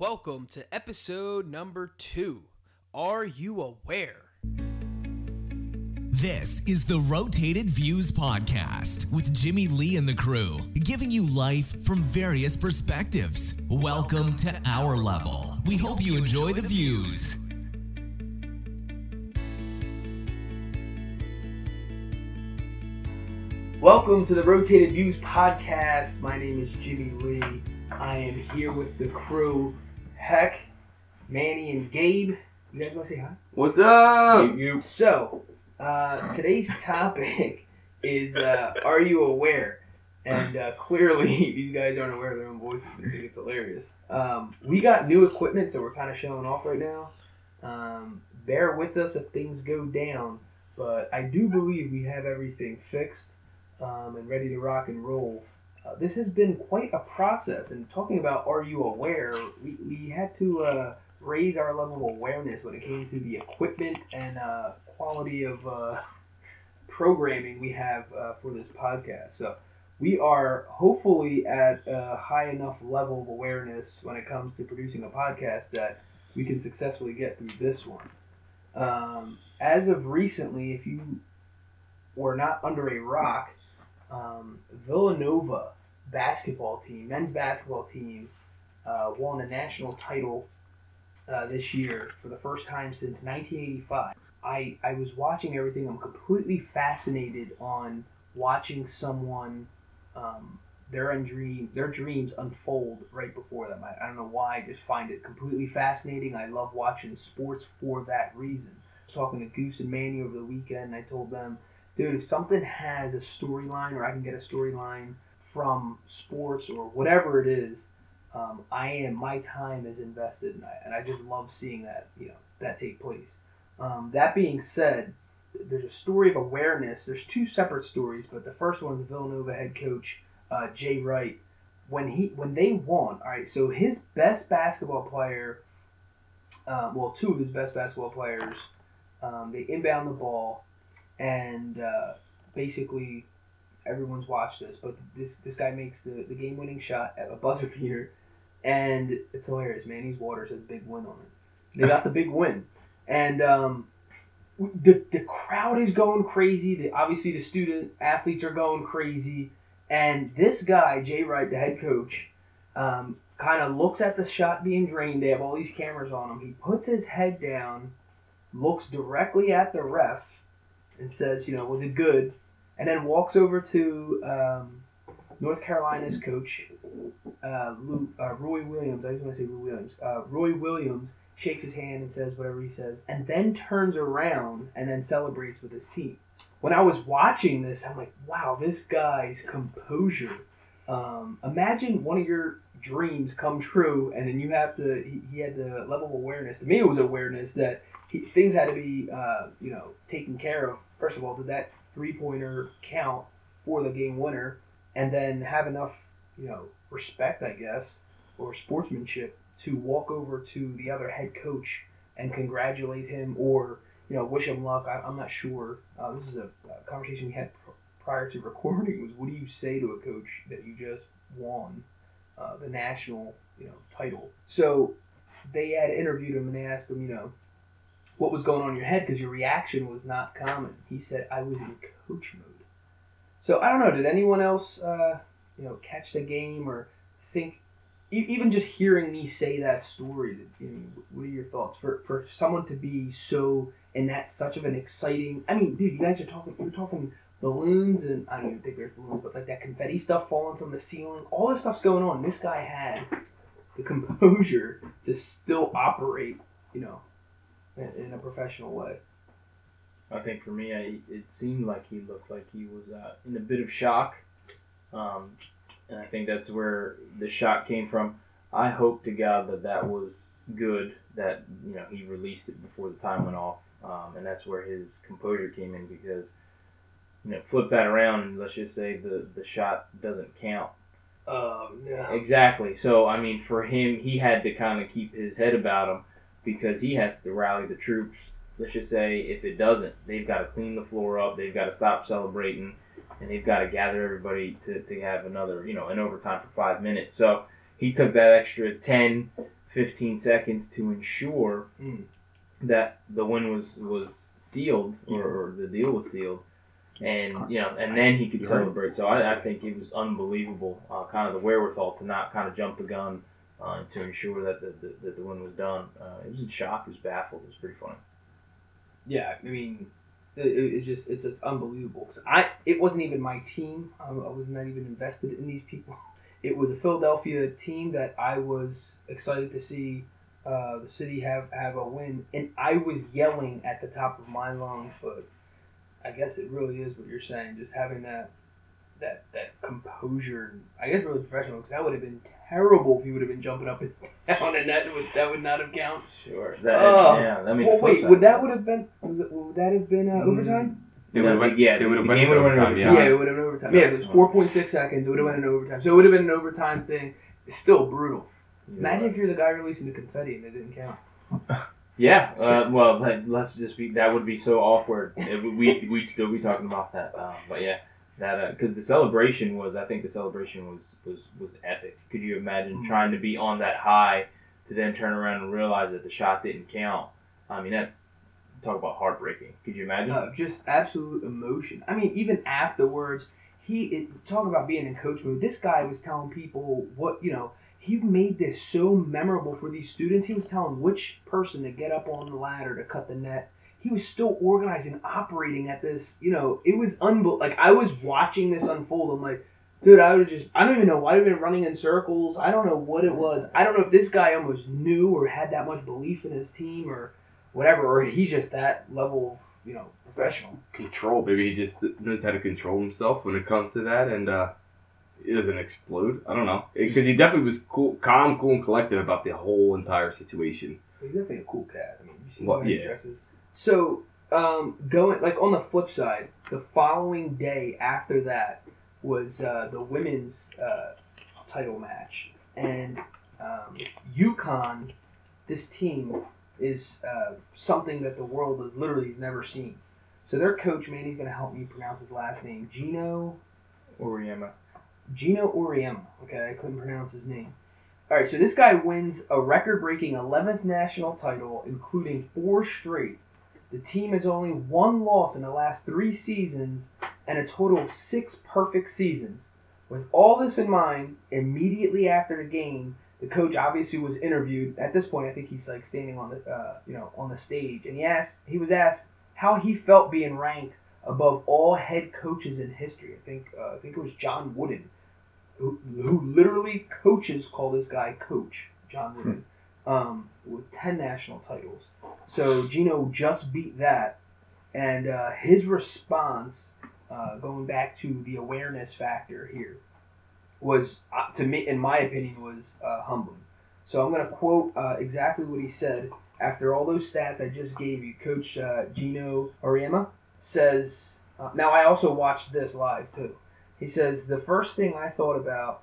Welcome to episode number two. Are you aware? This is the Rotated Views Podcast with Jimmy Lee and the crew, giving you life from various perspectives. Welcome to our level. We hope you enjoy the views. Welcome to the Rotated Views Podcast. My name is Jimmy Lee. I am here with the crew Heck, Manny, and Gabe. You guys want to say hi? What's up? So, uh, today's topic is uh, Are you aware? And uh, clearly, these guys aren't aware of their own voices. They think it's hilarious. Um, we got new equipment, so we're kind of showing off right now. Um, bear with us if things go down, but I do believe we have everything fixed um, and ready to rock and roll. Uh, this has been quite a process, and talking about Are you aware? We, we had to uh, raise our level of awareness when it came to the equipment and uh, quality of uh, programming we have uh, for this podcast. So we are hopefully at a high enough level of awareness when it comes to producing a podcast that we can successfully get through this one. Um, as of recently, if you were not under a rock, um, Villanova basketball team, men's basketball team, uh, won the national title uh, this year for the first time since 1985. I, I was watching everything. I'm completely fascinated on watching someone um, their dream their dreams unfold right before them. I, I don't know why. I just find it completely fascinating. I love watching sports for that reason. I was talking to Goose and Manny over the weekend. I told them, dude, if something has a storyline or I can get a storyline from sports or whatever it is, um, I am my time is invested, and I, and I just love seeing that you know that take place. Um, that being said, there's a story of awareness. There's two separate stories, but the first one is Villanova head coach uh, Jay Wright. When he when they won, all right. So his best basketball player, uh, well, two of his best basketball players, um, they inbound the ball, and uh, basically everyone's watched this, but this this guy makes the, the game winning shot at a buzzer beater, and it's hilarious. Manny's Waters has a big win on it. They got the big win, and um, the the crowd is going crazy. The, obviously, the student athletes are going crazy, and this guy Jay Wright, the head coach, um, kind of looks at the shot being drained. They have all these cameras on him. He puts his head down, looks directly at the ref, and says, "You know, was it good?" and then walks over to um, North Carolina's coach, uh, Lou, uh, Roy Williams. I just want to say Lou Williams. Uh, Roy Williams shakes his hand and says whatever he says, and then turns around and then celebrates with his team. When I was watching this, I'm like, wow, this guy's composure. Um, imagine one of your dreams come true, and then you have to. He, he had the level of awareness. To me, it was awareness that he, things had to be, uh, you know, taken care of. First of all, did that three pointer count for the game winner, and then have enough, you know, respect, I guess, or sportsmanship to walk over to the other head coach and congratulate him or you know wish him luck. I, am not sure. Uh, this is a, a, conversation we had pr- prior to recording. Was what do you say to a coach that you just won uh, the national you know title? So they had interviewed him and they asked him, you know, what was going on in your head because your reaction was not common. He said, I was in coach mode. So I don't know. Did anyone else, uh, you know, catch the game or think, even just hearing me say that story? You know, what are your thoughts for for someone to be so in that such of an exciting? I mean, dude, you guys are talking. You're talking balloons and I don't even think there's balloons, but like that confetti stuff falling from the ceiling. All this stuff's going on. This guy had the composure to still operate. You know, in, a professional way. I think for me, I, it seemed like he looked like he was uh, in a bit of shock, um, and I think that's where the shock came from. I hope to God that that was good, that you know he released it before the time went off, um, and that's where his composure came in because you know flip that around and let's just say the the shot doesn't count. Oh no. Exactly. So I mean, for him, he had to kind of keep his head about him because he has to rally the troops. Let's just say if it doesn't, they've got to clean the floor up, they've got to stop celebrating, and they've got to gather everybody to, to have another, you know, an overtime for five minutes. So he took that extra 10, 15 seconds to ensure Mm. that the win was was sealed or, or the deal was sealed, and you know, and then he could You heard it. celebrate. So I, I think it was unbelievable, uh, kind of the wherewithal to not kind of jump the gun uh, to ensure that the, the that the win was done. Uh, it was in shock. It was baffled. It was pretty funny. Yeah, I mean, it, it- it's just it's just unbelievable. 'Cause I it wasn't even my team. I, I was not even invested in these people. It was a Philadelphia team that I was excited to see uh, the city have have a win, and I was yelling at the top of my lungs. But I guess it really is what you're saying, just having that that that composure. I guess really professional because that would have been terrible if he would have been jumping up and down, and that would that would not have counted. Sure. That, Oh. yeah. I mean, Well, wait, side- would that would have been was it, would that have been uh, Mm. overtime? They would have went. Yeah, They would have the went into overtime. Yeah. Yeah, it would have been overtime. Yeah, it was four point six seconds. It would have been an overtime. So it would have been an overtime thing. It's still brutal. Imagine if you're the guy releasing the confetti and it didn't count. Yeah, uh, well, let, let's just be. That would be so awkward. It, we we'd still be talking about that. Um, but yeah, that because the celebration was. I think the celebration was was was epic. Could you imagine Mhm. trying to be on that high to then turn around and realize that the shot didn't count? I mean, that's talk about heartbreaking. Could you imagine? Uh, just absolute emotion. I mean, even afterwards, he it, talk about being in coach mode. This guy was telling people what you know. He made this so memorable for these students. He was telling which person to get up on the ladder to cut the net. He was still organizing, operating at this. You know, it was unbelievable. Like I was watching this unfold. I'm like, dude, I would just. I don't even know why I've been running in circles. I don't know what it was. I don't know if this guy almost knew or had that much belief in his team or whatever, or he's just that level of you know professional. Control. Maybe he just knows how to control himself when it comes to that, and uh, he doesn't explode. I don't know because he definitely was cool, calm, cool, and collected about the whole entire situation. He's definitely a cool cat. I mean, you see Well, he yeah. dresses. So, um, going like on the flip side, the following day after that was uh, the women's uh, title match, and um, UConn, this team is uh, something that the world has literally never seen. So their coach, man, he's gonna help me pronounce his last name, Geno Auriemma. Geno Auriemma. Okay, I couldn't pronounce his name. All right, so this guy wins a record-breaking 11th national title, including four straight. The team has only one loss in the last three seasons, and a total of six perfect seasons. With all this in mind, immediately after the game, the coach obviously was interviewed. At this point, I think he's like standing on the, uh, you know, on the stage, and he asked, he was asked how he felt being ranked above all head coaches in history. I think, uh, I think it was John Wooden who, who literally coaches call this guy coach John Wooden um, with 10 national titles. So Geno just beat that, and uh, his response, uh, going back to the awareness factor here, was uh, to me, in my opinion, was uh, humbling. So I'm going to quote uh, exactly what he said after all those stats I just gave you. Coach uh, Geno Auriemma says. Uh, now I also watched this live too. He says, The first thing I thought about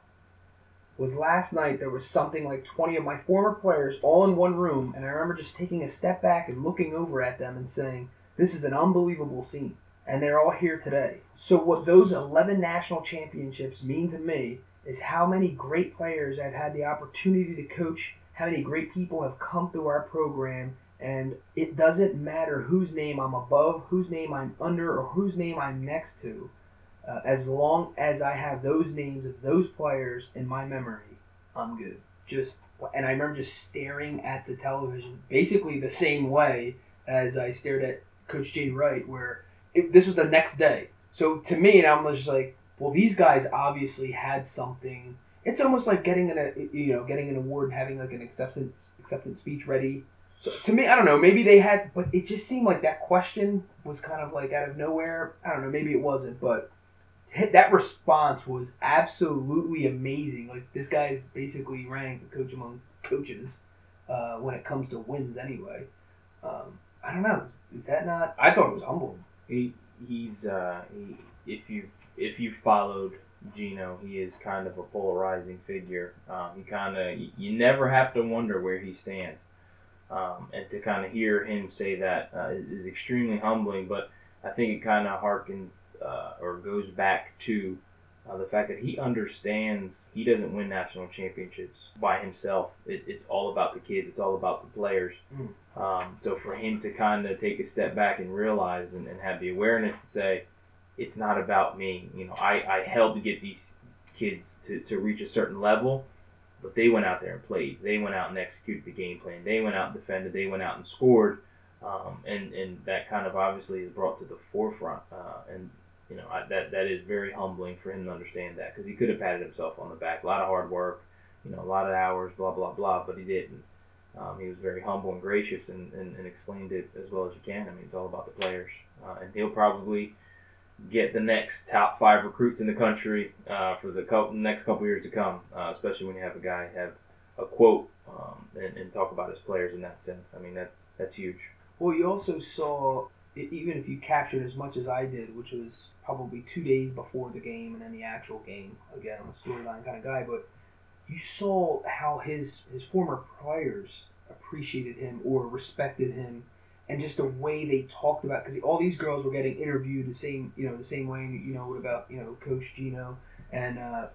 was last night there was something like 20 of my former players all in one room, and I remember just taking a step back and looking over at them and saying, This is an unbelievable scene. And they're all here today. So, what those 11 national championships mean to me is how many great players I've had the opportunity to coach, how many great people have come through our program, and it doesn't matter whose name I'm above, whose name I'm under, or whose name I'm next to uh, as long as I have those names of those players in my memory, I'm good. Just and I remember just staring at the television, basically the same way as I stared at Coach Jay Wright, where it, this was the next day. So to me, and I'm just like, well, these guys obviously had something. It's almost like getting an a, you know getting an award and having like an acceptance acceptance speech ready. So to me, I don't know. Maybe they had, but it just seemed like that question was kind of like out of nowhere. I don't know. Maybe it wasn't, but that response was absolutely amazing. Like this guy's basically ranked the coach among coaches uh, when it comes to wins. Anyway, um, I don't know. Is, is that not? I thought it was humbling. He he's uh, he, if you if you followed Geno, he is kind of a polarizing figure. Um, he kind of you never have to wonder where he stands, um, and to kind of hear him say that uh, is is extremely humbling. But I think it kind of harkens uh, or goes back to Uh, the fact that he understands he doesn't win national championships by himself. It, it's all about the kids. It's all about the players. Mm. Um, so for him to kind of take a step back and realize and, and have the awareness to say, it's not about me. You know, I, I helped get these kids to, to reach a certain level, but they went out there and played. They went out and executed the game plan. They went out and defended. They went out and scored. Um, and, and that kind of obviously is brought to the forefront. Uh, and you know I, that that is very humbling for him to understand that because he could have patted himself on the back, a lot of hard work, you know, a lot of hours, blah blah blah, but he didn't. Um, he was very humble and gracious and, and, and explained it as well as you can. I mean, it's all about the players, uh, and he'll probably get the next top five recruits in the country uh, for the next couple years to come, uh, especially when you have a guy have a quote um, and, and talk about his players in that sense. I mean, that's that's huge. Well, you also saw, e- even if you captured as much as I did, which was probably two days before the game and then the actual game. Again, I'm a storyline kind of guy, but you saw how his his former players appreciated him or respected him, and just the way they talked about because all these girls were getting interviewed the same you know the same way you know what about you know Coach Geno and. uh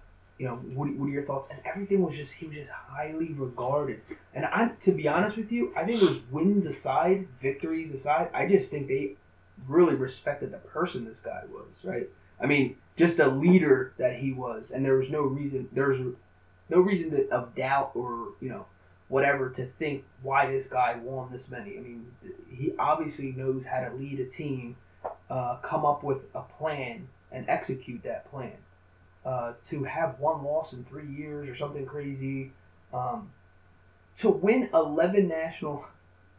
you know, what, what are your thoughts? And everything was just he was just highly regarded. And I, to be honest with you, I think those wins aside, victories aside, I just think they really respected the person this guy was. Right? I mean, just a leader that he was, and there was no reason there was no reason to, of doubt or you know whatever to think why this guy won this many. I mean, he obviously knows how to lead a team, uh, come up with a plan, and execute that plan. Uh, to have one loss in three years or something crazy, um, to win 11 national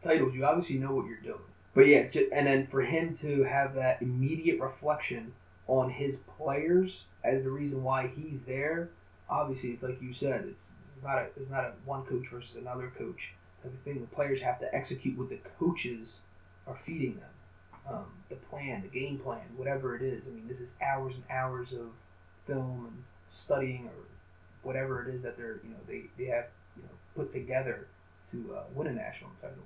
titles, you obviously know what you're doing. But yeah, and then for him to have that immediate reflection on his players as the reason why he's there, obviously it's like you said, it's, it's not a it's not a one coach versus another coach type of thing. The players have to execute what the coaches are feeding them. Um, the plan, the game plan, whatever it is. I mean, this is hours and hours of film and studying or whatever it is that they're you know they, they have you know put together to uh, win a national title.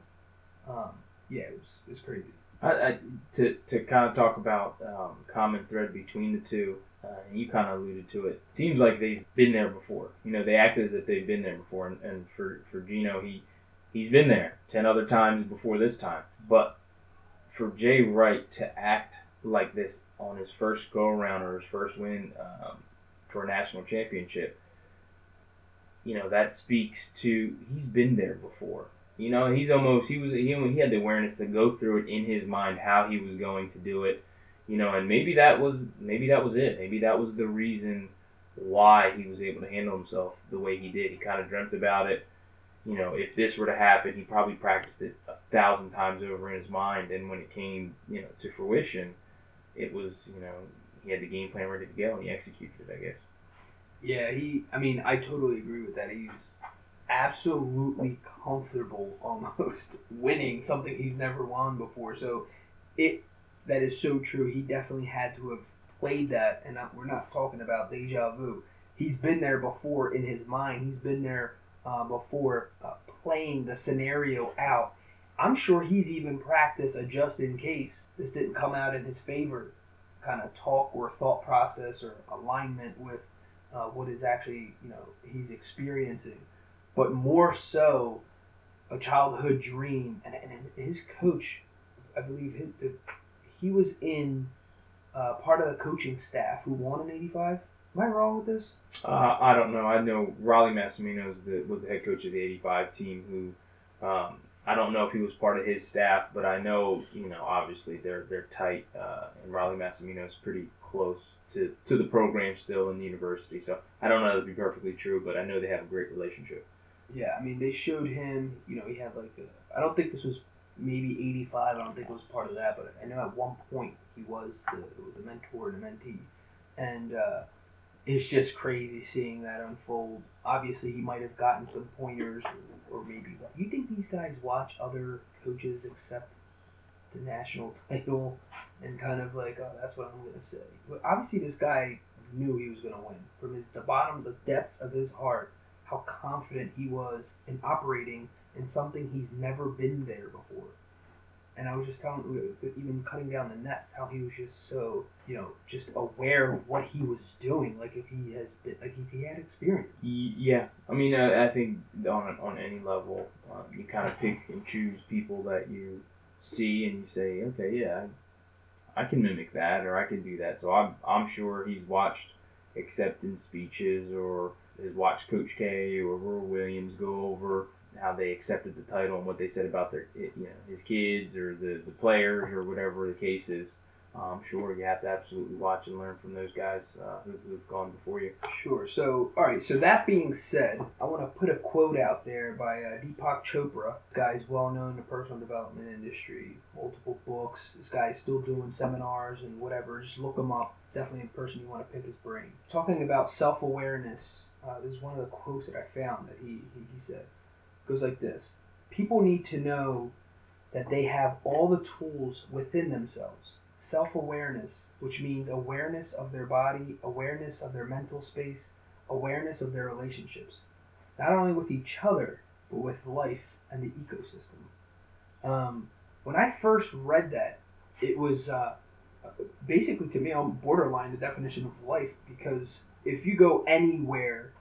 Um, yeah, it was it was crazy. I, I, to, to kind of talk about um, common thread between the two, uh, and you kind of alluded to it. Seems like they've been there before. You know, they act as if they've been there before. And, and for for Geno, he he's been there ten other times before this time. But for Jay Wright to act like this on his first go around or his first win um, for a national championship, you know, that speaks to he's been there before. You know, he's almost he was he, he had the awareness to go through it in his mind how he was going to do it. You know, and maybe that was maybe that was it. Maybe that was the reason why he was able to handle himself the way he did. He kind of dreamt about it. You know, if this were to happen, he probably practiced it a thousand times over in his mind. And when it came, you know, to fruition, it was you know he had the game plan ready to go and he executed it. I guess. Yeah, he. I mean, I totally agree with that. He's absolutely comfortable almost winning something he's never won before. So it that is so true. He definitely had to have played that, and we're not talking about deja vu. He's been there before in his mind. He's been there uh, before uh, playing the scenario out. I'm sure he's even practiced a just in case this didn't come out in his favor kind of talk or thought process or alignment with uh, what is actually you know he's experiencing, but more so a childhood dream. And, and his coach, I believe, his, the, he was in uh, part of the coaching staff who won in '85. Am I wrong with this? Uh, I don't know. I know Rollie Massimino was the was the head coach of the '85 team. Who um, I don't know if he was part of his staff, but I know you know obviously they're they're tight, uh, and Rollie Massimino is pretty close to, to the program still in the university. So I don't know that to be perfectly true, but I know they have a great relationship. Yeah, I mean they showed him. You know, he had like a. I don't think this was maybe '85. I don't think it was part of that, but I know at one point he was the was the mentor and the mentee, and uh, it's just crazy seeing that unfold. Obviously, he might have gotten some pointers, or, or maybe. You think these guys watch other coaches accept the national title and kind of like, oh, that's what I'm gonna say. But obviously, this guy knew he was gonna win from his, the bottom, the depths of his heart. How confident he was in operating in something he's never been there before, and I was just telling, even cutting down the nets, how he was just so, you know, just aware of what he was doing. Like if he has been, like if he had experience. Yeah, I mean, I, I think on on any level, um, you kind of pick and choose people that you see, and you say, okay, yeah, I, I can mimic that, or I can do that. So I'm I'm sure he's watched acceptance speeches, or has watched Coach K or Roy Williams go over how they accepted the title and what they said about their, you know, his kids or the the players or whatever the case is. I'm sure you have to absolutely watch and learn from those guys uh, who, who've gone before you. Sure. So, all right. So that being said, I want to put a quote out there by uh, Deepak Chopra. This guy's well known in the personal development industry, multiple books. This guy's still doing seminars and whatever. Just look him up. Definitely a person you want to pick his brain. Talking about self awareness. Uh, this is one of the quotes that I found that he, he, he said. Goes like this. People need to know that they have all the tools within themselves. Self awareness, which means awareness of their body, awareness of their mental space, awareness of their relationships, not only with each other, but with life and the ecosystem. Um, when I first read that, it was uh, basically to me on borderline the definition of life because if you go anywhere,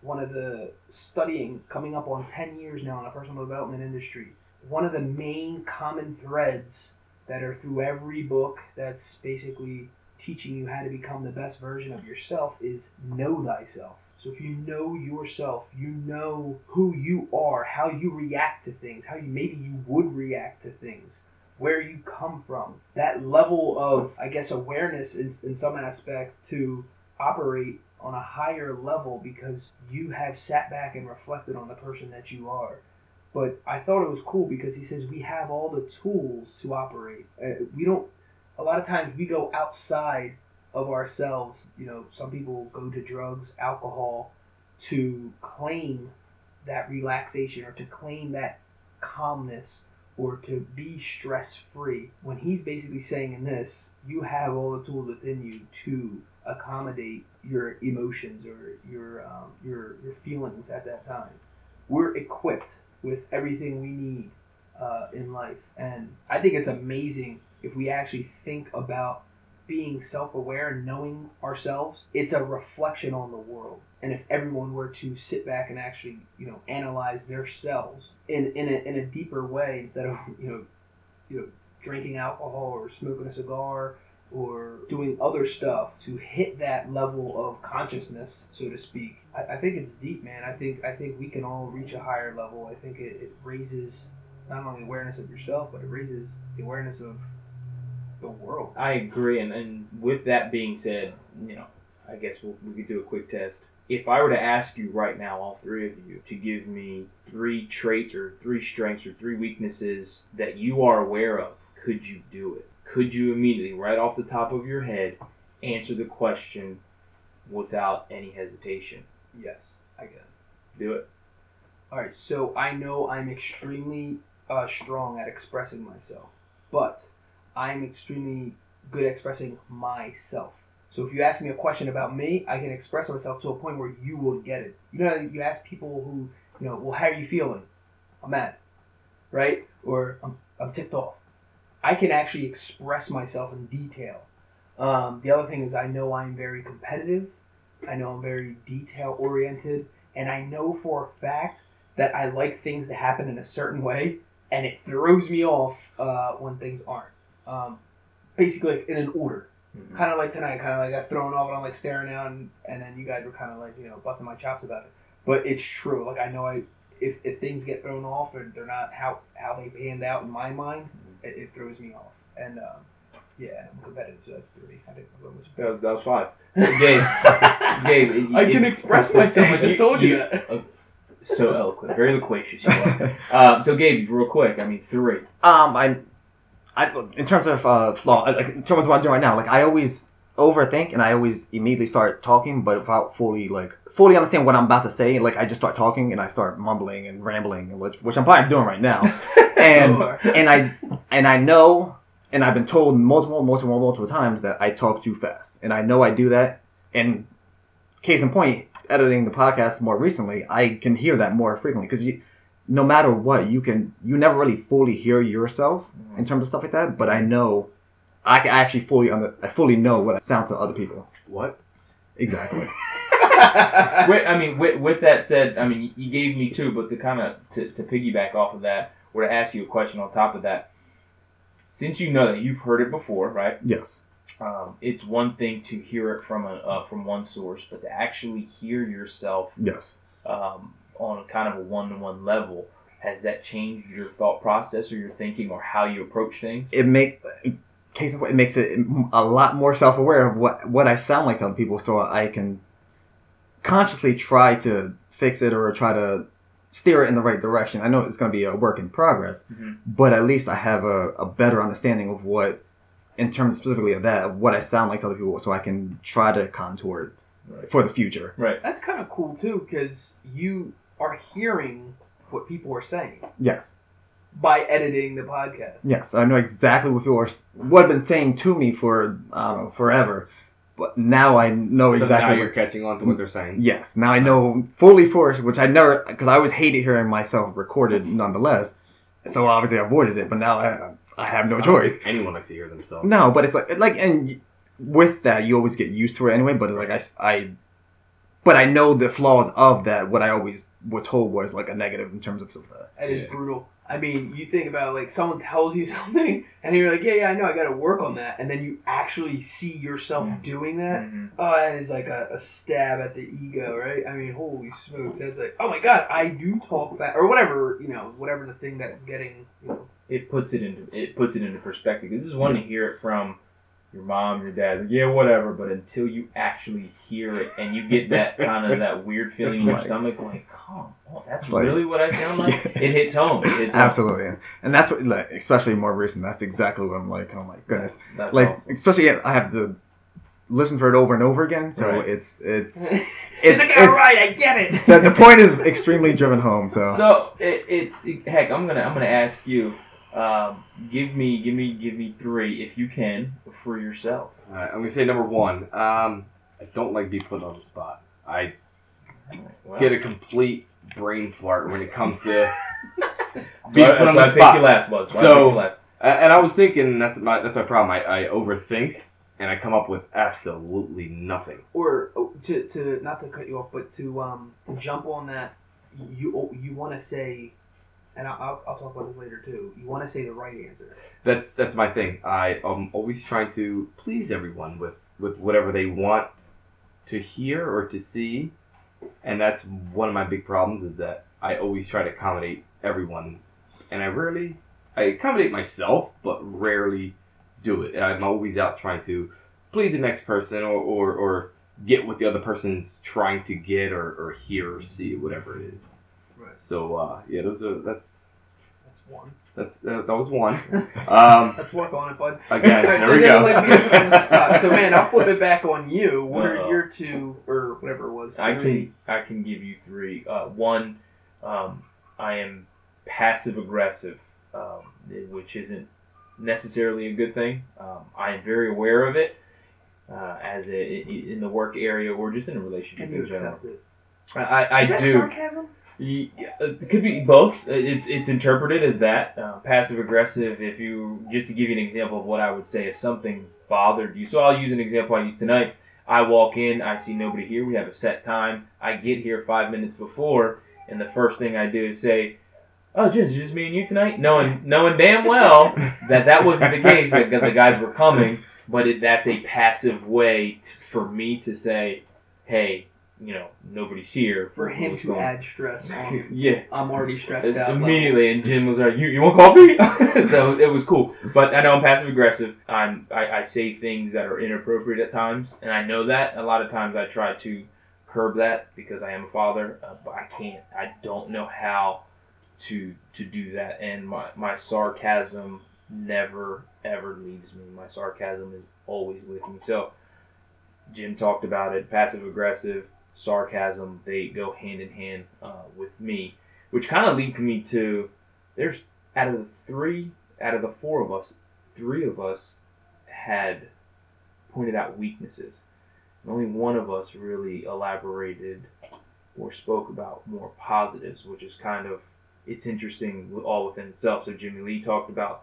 one of the studying coming up on 10 years now in the personal development industry, one of the main common threads that are through every book that's basically teaching you how to become the best version of yourself is know thyself. So if you know yourself, you know who you are, how you react to things, how you maybe you would react to things, where you come from. That level of I guess awareness in, in some aspect to operate on a higher level because you have sat back and reflected on the person that you are. But I thought it was cool because he says we have all the tools to operate. Uh, we don't. A lot of times we go outside of ourselves. You know, some people go to drugs, alcohol, to claim that relaxation or to claim that calmness or to be stress free. When he's basically saying in this, you have all the tools within you to accommodate your emotions or your um, your your feelings at that time. We're equipped with everything we need uh, in life. And I think it's amazing if we actually think about being self aware and knowing ourselves. It's a reflection on the world. And if everyone were to sit back and actually, you know, analyze themselves in, in, a, in a deeper way instead of, you know, you know, drinking alcohol or smoking a cigar or doing other stuff to hit that level of consciousness, so to speak. I, I, think it's deep, man. I think I think we can all reach a higher level. I think it, it raises not only awareness of yourself, but it raises the awareness of the world. I agree, and, and with that being said, you know, I guess we'll, we could do a quick test. If I were to ask you right now, all three of you, to give me three traits or three strengths or three weaknesses that you are aware of, could you do it? Could you immediately, right off the top of your head, answer the question without any hesitation? Yes, I can. Do it. All right, so I know I'm extremely uh, strong at expressing myself, but I'm extremely good at expressing myself. So if you ask me a question about me, I can express myself to a point where you will get it. You know, you ask people who, you know, well, how are you feeling? I'm mad, right? Or I'm, I'm ticked off. I can actually express myself in detail. Um, the other thing is I know I'm very competitive. I know I'm very detail oriented, and I know for a fact that I like things to happen in a certain way, and it throws me off uh, when things aren't. Um, basically, like in an order. Mm-hmm. Kind of like tonight, kind of like I got thrown off, and I'm like staring out, and, and then you guys were kind of like you know busting my chops about it. But it's true. Like I know I if, if things get thrown off or they're not how how they panned out in my mind, it, it throws me off. And um, yeah, I'm competitive, so that's three. I think that was that was five. Gabe, Gabe, I can express myself. I just told you, you that. Uh, so eloquent, very loquacious you are. uh, so Gabe, real quick, I mean three. Um, I, I in terms of uh, flaw, like in terms of what I'm doing right now, like I always overthink and I always immediately start talking, but without fully like fully understand what I'm about to say. Like I just start talking and I start mumbling and rambling, which which I'm probably doing right now. And and I and I know and I've been told multiple multiple multiple times that I talk too fast, and I know I do that. And case in point, editing the podcast more recently, I can hear that more frequently because no matter what, you can you never really fully hear yourself in terms of stuff like that. But I know, I can actually fully under, I fully know what I sound to other people. What? Exactly. with, I mean, with, with that said, I mean, you gave me two, but to kind of to, to piggyback off of that, or to ask you a question on top of that, since you know that you've heard it before, right? yes. Um, it's one thing to hear it from a uh, from one source, but to actually hear yourself Yes. um, on kind of a one to one level, has that changed your thought process or your thinking or how you approach things? It make case point, it makes it a lot more self aware of what what I sound like to other people, so I can consciously try to fix it or try to steer it in the right direction. I know it's going to be a work in progress, Mhm. but at least I have a, a better understanding of what, in terms specifically of that, of what I sound like to other people, so I can try to contour it Right. for the future. Right. That's kind of cool too, because you are hearing what people are saying Yes, by editing the podcast. yes, I know exactly what people are what have been saying to me for I don't know forever, but now I know so exactly. now what- you're catching on to what they're saying. Yes, now I know fully forced, which I never, because I always hated hearing myself recorded nonetheless. So obviously I avoided it, but now I, I have no I don't choice. think anyone likes to hear themselves. No, but it's like, like, and with that, you always get used to it anyway. But like I, I but I know the flaws of that. What I always was told was like a negative in terms of stuff. like that. That is Yeah. brutal. I mean, you think about like someone tells you something, and you're like, yeah, yeah, I know, I got to work on that, and then you actually see yourself doing that. Mhm. Oh, that is like a, a stab at the ego, right? I mean, holy smokes, that's like, oh my god, I do talk fast, or whatever, you know, whatever the thing that's getting, you know, it puts it into it puts it into perspective. This is one to hear it from your mom, your dad, like, yeah, whatever. But until you actually hear it and you get that kind of that weird feeling in your Right. stomach, like, come on, that's like- really what I sound like. Yeah. It hits home. It hits home. Absolutely, and that's what, like, especially more recent. That's exactly what I'm like. Oh my goodness, That's like, awesome. especially I have to listen for it over and over again. So Right. it's it's it's like, all right, I get it. the, the point is extremely driven home. So, So it, it's heck. I'm gonna I'm gonna ask you. Um, give me give me give me three if you can for yourself. All right, I'm gonna say number one. Um, I don't like being put on the spot. I Well, get a complete brain fart when it comes to being put on the why I picked spot. you last, Buzz. Why So- last. And I was thinking that's my that's my problem. I, I overthink and I come up with absolutely nothing. or oh, to, to not to cut you off, but to um to jump on that, you oh, you want to say, and I'll, I'll, talk about this later too. You want to say the right answer. That's that's my thing. I am always trying to please everyone with with whatever they want to hear or to see, and that's one of my big problems is that I always try to accommodate everyone, and I rarely I accommodate myself, but rarely do it. I'm always out trying to please the next person or or, or get what the other person's trying to get or, or hear or see whatever it is. Right. So uh, yeah, those are that's That's one. that's uh, that was one. Um, Let's work on it, bud. Again, Alright, there so we then, go. Like, we have on the spot. So man, I'll flip it back on you. What are Uh-oh. your two or whatever it was? I three? can I can give you three. Uh, one, um, I am passive aggressive, um, which isn't necessarily a good thing. Um, I am very aware of it uh, as a, i- in the work area or just in a relationship And you in general. accept it. I, I, I Is that do. sarcasm? Yeah, It could be both. It's it's interpreted as that uh, passive aggressive. If you just to give you an example of what I would say if something bothered you. So I'll use an example I used tonight. I walk in, I see nobody here. We have a set time. I get here five minutes before, and the first thing I do is say, "Oh, Jim, it's just me and you tonight," knowing knowing damn well that that wasn't the case. That the guys were coming, but it, that's a passive way t- for me to say, "Hey, you know, nobody's here." For him to going add stress on. Yeah, I'm already stressed it's out. immediately, and Jim was like, "You, you want coffee?" so it was cool. But I know I'm passive aggressive. I'm I, I say things that are inappropriate at times, and I know that. A lot of times I try to curb that because I am a father, uh, but I can't. I don't know how to to do that, and my my sarcasm never ever leaves me. My sarcasm is always with me. So Jim talked about it. Passive aggressive, sarcasm, they go hand in hand uh, with me, which kind of leads me to there's out of the three, out of the four of us, three of us had pointed out weaknesses. And only one of us really elaborated or spoke about more positives, which is kind of it's interesting all within itself. So Jimmy Lee talked about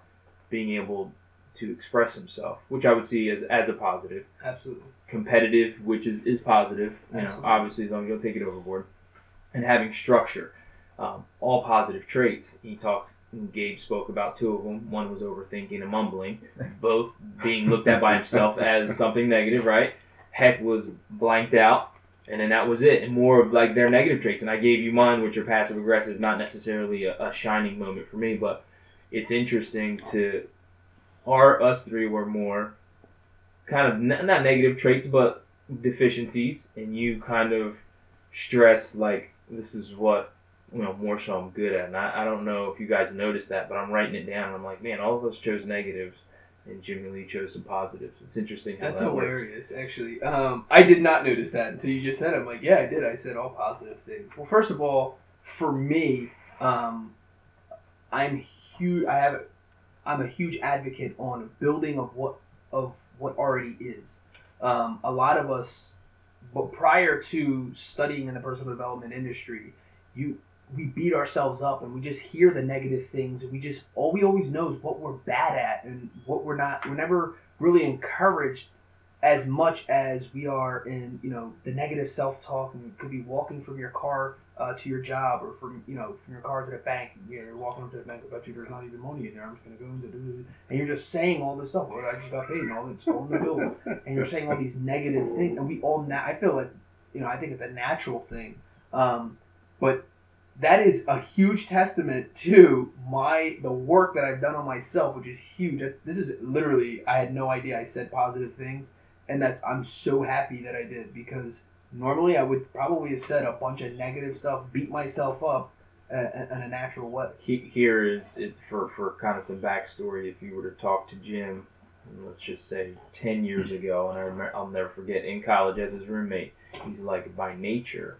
being able to express himself, which I would see as as a positive. Absolutely. Competitive, which is is positive. You know, obviously as long as you don't take it overboard, and having structure, um, all positive traits. He talked. and Gabe spoke about two of them. One was overthinking and mumbling, both being looked at by himself as something negative, right? Heck was blanked out, and then that was it. And more of like their negative traits. And I gave you mine, which are passive aggressive, not necessarily a, a shining moment for me, but it's interesting to. Are us three were more kind of n- not negative traits, but deficiencies, and you kind of stress like this is what you know more so I'm good at. And I, I don't know if you guys noticed that, but I'm writing it down. I'm like, man, all of us chose negatives, and Jimmy Lee chose some positives. It's interesting how That's that works. hilarious, actually. Um, I did not notice that until you just said it. I'm like, yeah, I did. I said all positive things. Well, first of all, for me, um, I'm huge. I have. I'm a huge advocate on building of what of what already is. Um, a lot of us, but prior to studying in the personal development industry, you we beat ourselves up and we just hear the negative things and we just all we always know is what we're bad at and what we're not. We're never really encouraged as much as we are in you know the negative self-talk and it could be walking from your car uh, to your job or from you know from your car to the bank you know, you're walking up to the bank I bet you there's not even money in there I'm just gonna go into do and you're just saying all this stuff well I just got paid and all all in the bill and you're saying all these negative things and we all na- I feel like you know I think it's a natural thing um, but that is a huge testament to my the work that I've done on myself, which is huge. This is literally I had no idea I said positive things, and that's I'm so happy that I did because normally I would probably have said a bunch of negative stuff, beat myself up in a natural way. He, here is it for, for kind of some backstory. If you were to talk to Jim, let's just say 10 years ago, and I remember, I'll never forget, in college as his roommate, he's like, by nature,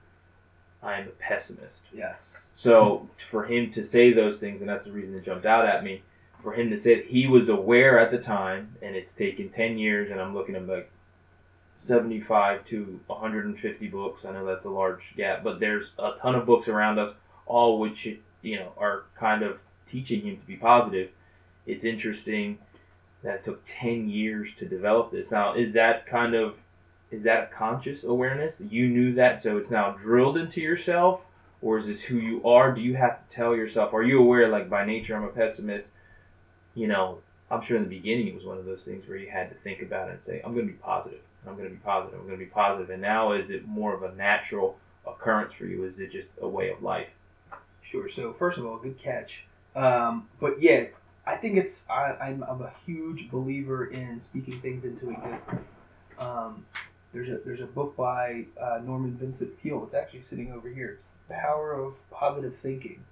I am a pessimist. Yes. So for him to say those things, and that's the reason it jumped out at me, for him to say it, he was aware at the time, and it's taken 10 years, and I'm looking at like 75 to 150 books. I know that's a large gap, but there's a ton of books around us, all which you know are kind of teaching him to be positive. It's interesting that it took 10 years to develop this. Now, is that kind of is that a conscious awareness? You knew that, so it's now drilled into yourself, or is this who you are? Do you have to tell yourself? Are you aware, like by nature, I'm a pessimist? You know, I'm sure in the beginning it was one of those things where you had to think about it and say, I'm going to be positive. I'm going to be positive. I'm going to be positive. And now, is it more of a natural occurrence for you? Is it just a way of life? Sure. So first of all, good catch. Um, but yeah, I think it's I, I'm, I'm a huge believer in speaking things into existence. Um, there's a there's a book by uh, Norman Vincent Peale. It's actually sitting over here. It's the Power of Positive Thinking.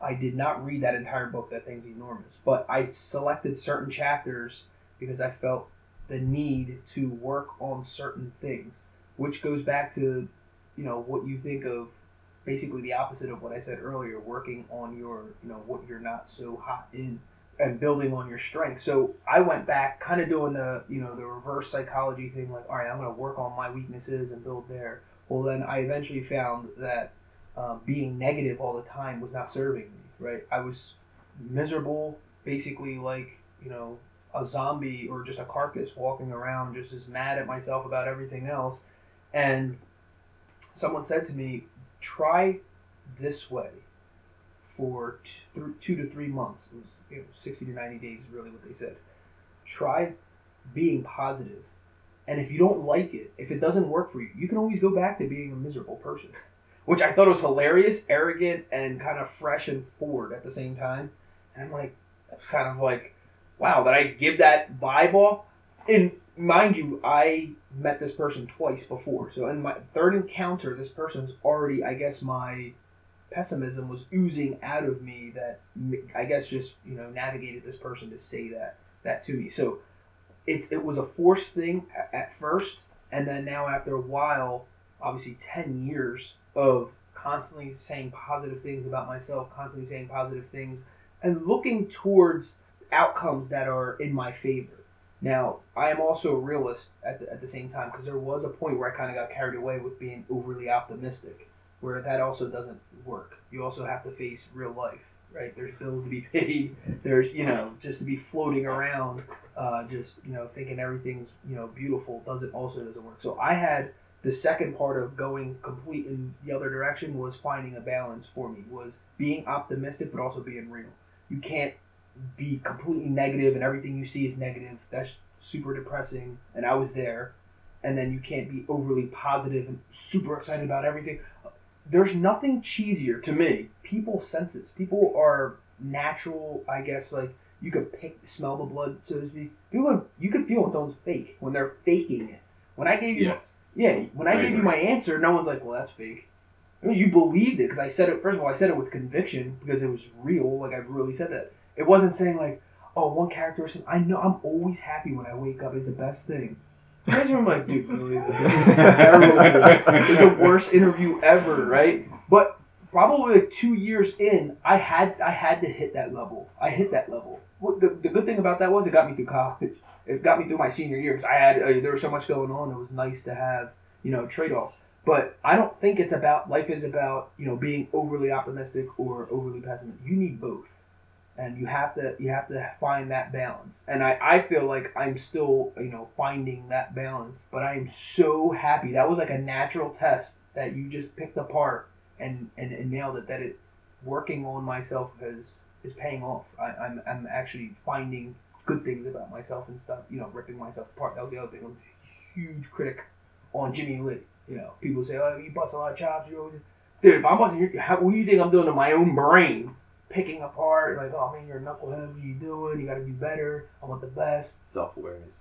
I did not read that entire book. That thing's enormous. But I selected certain chapters because I felt the need to work on certain things, which goes back to, you know, what you think of basically the opposite of what I said earlier, working on your, you know, what you're not so hot in and building on your strengths. So I went back kind of doing the, you know, the reverse psychology thing like, all right, I'm going to work on my weaknesses and build there. Well, then I eventually found that um, being negative all the time was not serving me, right? I was miserable, basically like, you know, a zombie or just a carcass walking around just as mad at myself about everything else. And someone said to me, try this way for two to three months. It was you know, 60 to 90 days is really what they said. Try being positive. And if you don't like it, if it doesn't work for you, you can always go back to being a miserable person. Which I thought was hilarious, arrogant, and kind of fresh and forward at the same time. And I'm like, that's kind of like, wow, that I give that vibe off. And mind you, I met this person twice before. So in my third encounter, this person's already, I guess, my pessimism was oozing out of me that I guess just you know navigated this person to say that that to me. So it's it was a forced thing at first, and then now after a while, obviously ten years of constantly saying positive things about myself, constantly saying positive things, and looking towards outcomes that are in my favor. Now, I am also a realist at the, at the same time because there was a point where I kind of got carried away with being overly optimistic, where that also doesn't work. You also have to face real life. right? There's bills to be paid. There's you know just to be floating around, uh, just you know thinking everything's you know beautiful doesn't also doesn't work. So I had the second part of going complete in the other direction was finding a balance for me was being optimistic but also being real. You can't be completely negative and everything you see is negative. That's super depressing. And I was there. And then you can't be overly positive and super excited about everything. There's nothing cheesier to me. People sense this. People are natural, I guess, like you could pick, smell the blood, so to speak. People, you can feel when someone's fake, when they're faking it. When I gave you, Yes. yeah, when I, I gave you my answer, no one's like, well, that's fake. I mean, you believed it because I said it. First of all, I said it with conviction because it was real. Like I really said that. It wasn't saying like, oh, one character or something. I know I'm always happy when I wake up is the best thing. You guys are like, dude, really, this is terrible. This is the worst interview ever, right? But probably like two years in, I had I had to hit that level. I hit that level. What- The, the good thing about that was it got me through college. It got me through my senior year because I had uh, there was so much going on. It was nice to have you know trade off. But I don't think it's about life is about you know being overly optimistic or overly pessimistic. You need both, and you have to you have to find that balance. And I I feel like I'm still you know finding that balance. But I am so happy that was like a natural test that you just picked apart and and, and nailed it. That it working on myself has is paying off. I, I'm I'm actually finding good things about myself and stuff. You know, ripping myself apart. That was the other thing. I'm a huge critic on Jimmy Lee. You know, people say, "Oh, you bust a lot of chops." You always, dude. If I'm busting, how, what do you think I'm doing to my own brain? Picking apart, like, oh man, you're a knucklehead. What are you doing? You got to be better. I want the best. Self awareness.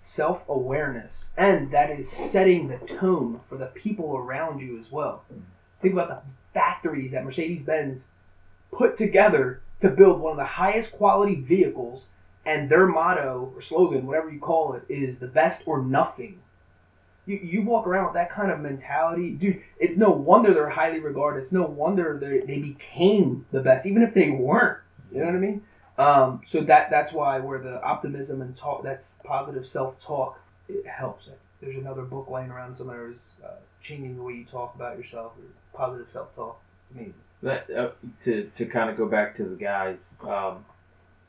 Self awareness, and that is setting the tone for the people around you as well. Hmm. Think about the factories that Mercedes Benz put together to build one of the highest quality vehicles, and their motto or slogan, whatever you call it, is the best or nothing. You, you walk around with that kind of mentality, dude. It's no wonder they're highly regarded. It's no wonder they they became the best, even if they weren't. You know what I mean? Um, so that that's why where the optimism and talk, that's positive self talk, it helps. There's another book laying around somewhere is uh, changing the way you talk about yourself or positive self talk. It's amazing. That uh, to to kind of go back to the guys, um,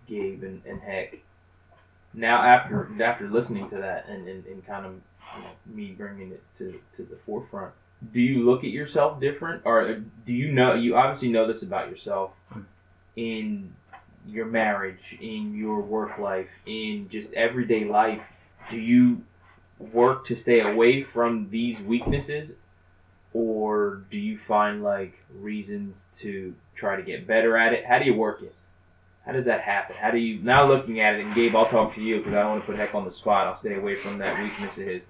Gabe and, and Heck. Now after after listening to that and, and, and kind of me bringing it to, to the forefront, do you look at yourself different, or uh, do you know you obviously know this about yourself hmm. in your marriage, in your work life, in just everyday life? Do you work to stay away from these weaknesses or do you find like reasons to try to get better at it? How do you work it? How does that happen? How do you now looking at it? And Gabe, I'll talk to you because I don't want to put Heck on the spot. I'll stay away from that weakness of his.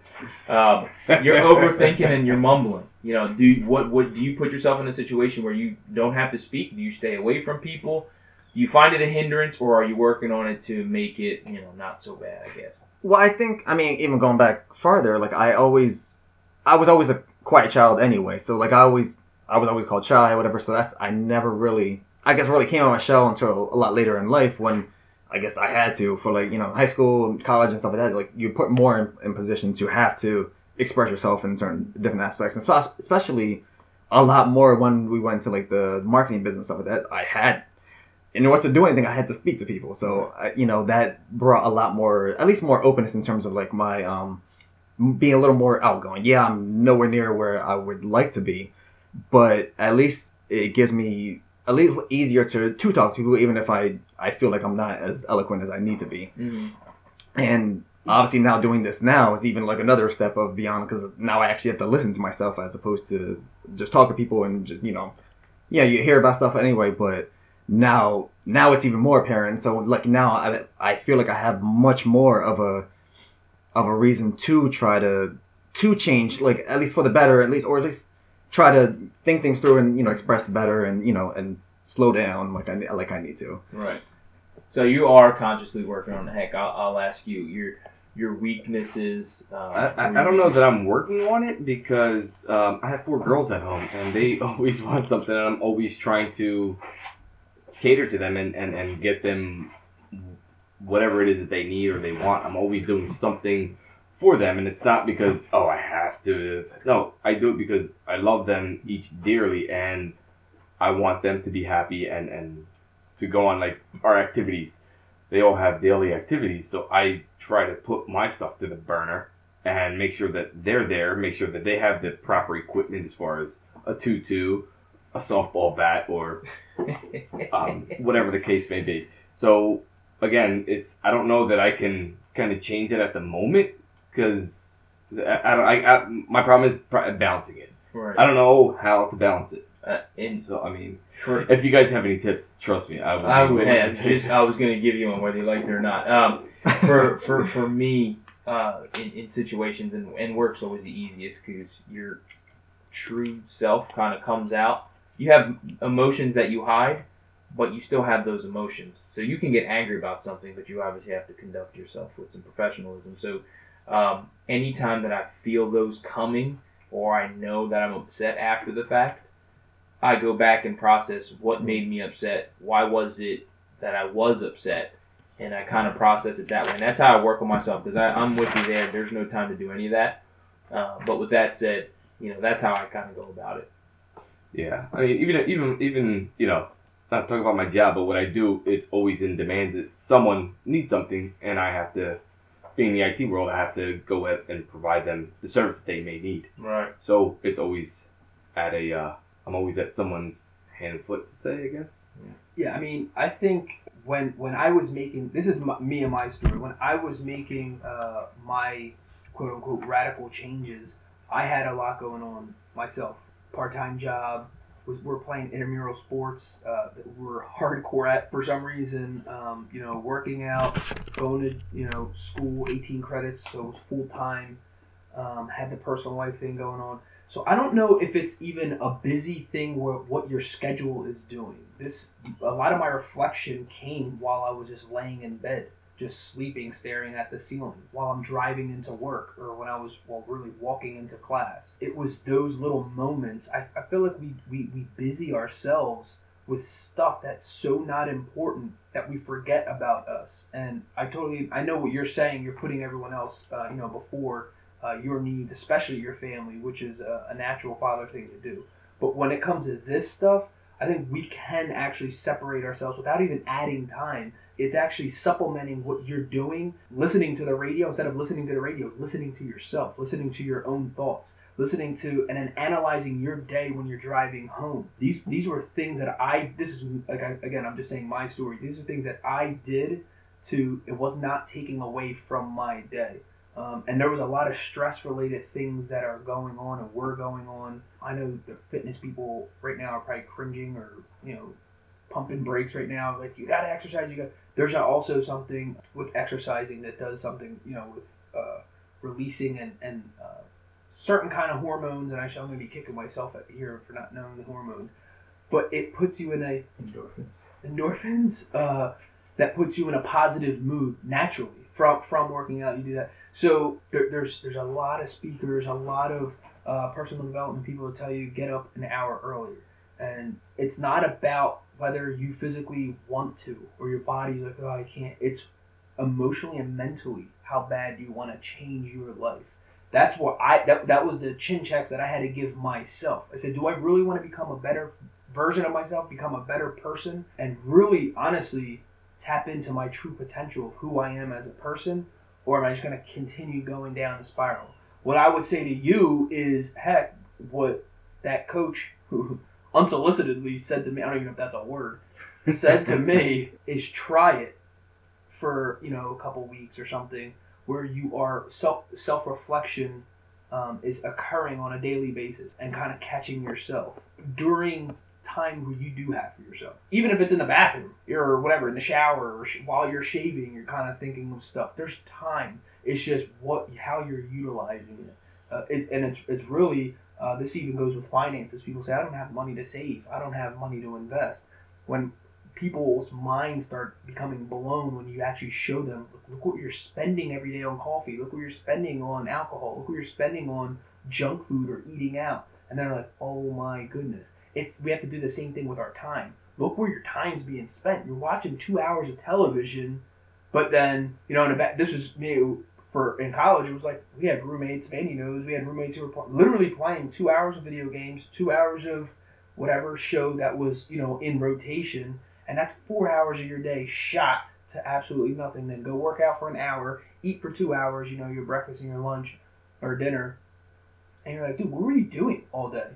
Um, you're overthinking and you're mumbling. You know, do what? What do you put yourself in a situation where you don't have to speak? Do you stay away from people? Do you find it a hindrance, or are you working on it to make it, you know, not so bad? I guess. Well, I think I mean even going back farther, like I always, I was always a quiet child anyway. So like I always, I was always called shy, whatever. So that's I never really, I guess, really came out of my shell until a lot later in life when I guess I had to for like you know high school, and college, and stuff like that. Like you put more in, in position to have to express yourself in certain different aspects, and spe- especially a lot more when we went to like the marketing business stuff like that. I had in order to do anything, I had to speak to people. So, I, you know, that brought a lot more, at least more openness in terms of like my, um, being a little more outgoing. Yeah, I'm nowhere near where I would like to be, but at least it gives me a little easier to, to talk to people, even if I, I feel like I'm not as eloquent as I need to be. Mm-hmm. And obviously now doing this now is even like another step of beyond because now I actually have to listen to myself as opposed to just talk to people and just, you know, yeah, you hear about stuff anyway, but now now it's even more apparent. So like now I I feel like I have much more of a of a reason to try to to change like at least for the better at least or at least try to think things through and you know express better and you know and slow down like I like I need to. Right. So you are consciously working on the heck. I'll, I'll ask you your your weaknesses. Um, I, I, I don't know that I'm working on it because um, I have four girls at home and they always want something and I'm always trying to cater to them and, and, and get them whatever it is that they need or they want. I'm always doing something for them and it's not because, oh, I have to. No, I do it because I love them each dearly and I want them to be happy and, and to go on like our activities. They all have daily activities, so I try to put my stuff to the burner and make sure that they're there. Make sure that they have the proper equipment as far as a tutu, a softball bat, or um, whatever the case may be. So again, it's I don't know that I can kind of change it at the moment because I, I don't. I, my problem is balancing it. Right. I don't know how to balance it. Uh, and So I mean, for, if you guys have any tips, trust me, I will. I would have to just I was gonna give you one whether you liked it or not. Um, for for for me, uh, in, in situations and and work's always the easiest because your true self kind of comes out. You have emotions that you hide, but you still have those emotions. So you can get angry about something, but you obviously have to conduct yourself with some professionalism. So um, anytime that I feel those coming, or I know that I'm upset after the fact, I go back and process what made me upset. Why was it that I was upset? And I kind of process it that way. And that's how I work on myself because I'm with you there. There's no time to do any of that. Uh, but with that said, you know, that's how I kind of go about it. Yeah, I mean, even even even you know, not talking about my job, but what I do, it's always in demand that someone needs something, and I have to, being in the IT world, I have to go out and provide them the service that they may need. Right. So it's always at a, uh, I'm always at someone's hand and foot to say, I guess. Yeah, I mean, I think when when I was making this is my, me and my story. When I was making uh, my quote unquote radical changes, I had a lot going on myself. Part time job. Was, we're playing intramural sports uh, that we're hardcore at for some reason. Um, you know, working out, going to you know school, 18 credits, so it was full time. Um, had the personal life thing going on. So I don't know if it's even a busy thing where what your schedule is doing. This a lot of my reflection came while I was just laying in bed, just sleeping, staring at the ceiling while I'm driving into work or when I was well really walking into class. It was those little moments. I, I feel like we, we, we busy ourselves with stuff that's so not important that we forget about us. And I totally I know what you're saying. You're putting everyone else uh, you know before uh, your needs, especially your family, which is a, a natural father thing to do. But when it comes to this stuff, I think we can actually separate ourselves without even adding time. It's actually supplementing what you're doing, listening to the radio instead of listening to the radio, listening to yourself, listening to your own thoughts, listening to and then analyzing your day when you're driving home. These these were things that I this is like I, again I'm just saying my story. These are things that I did to it was not taking away from my day. Um, and there was a lot of stress related things that are going on and were going on. I know the fitness people right now are probably cringing or, you know, pumping brakes right now. Like, you got to exercise. You got. There's also something with exercising that does something, you know, with uh, releasing and, and uh, certain kind of hormones. And I shall maybe be kicking myself at here for not knowing the hormones. But it puts you in a endorphins uh, that puts you in a positive mood naturally from from working out. You do that. So there, there's there's a lot of speakers, a lot of uh, personal development people to tell you get up an hour earlier, and it's not about whether you physically want to or your body's like oh I can't. It's emotionally and mentally how bad you want to change your life. That's what I that, that was the chin checks that I had to give myself. I said, do I really want to become a better version of myself, become a better person, and really honestly tap into my true potential of who I am as a person, or am I just going to continue going down the spiral? What I would say to you is, heck, what that coach who unsolicitedly said to me, I don't even know if that's a word, said to me is try it for, you know, a couple weeks or something where you are self self reflection um, is occurring on a daily basis and kind of catching yourself during time where you do have for yourself. Even if it's in the bathroom or whatever, in the shower or sh- while you're shaving, you're kind of thinking of stuff. There's time. It's just what how you're utilizing it. Uh, it and it's, it's really, uh, this even goes with finances. People say, I don't have money to save. I don't have money to invest. When people's minds start becoming blown when you actually show them, look, look what you're spending every day on coffee. Look what you're spending on alcohol. Look what you're spending on junk food or eating out. And they're like, oh my goodness it's we have to do the same thing with our time. Look where your time's being spent. You're watching two hours of television, but then you know in a this was me for in college. It was like we had roommates. Vandy knows we had roommates who were pl- literally playing two hours of video games, two hours of whatever show that was you know in rotation, and that's four hours of your day shot to absolutely nothing. Then go work out for an hour, eat for two hours. You know your breakfast and your lunch or dinner, and you're like, dude, what were you doing all day?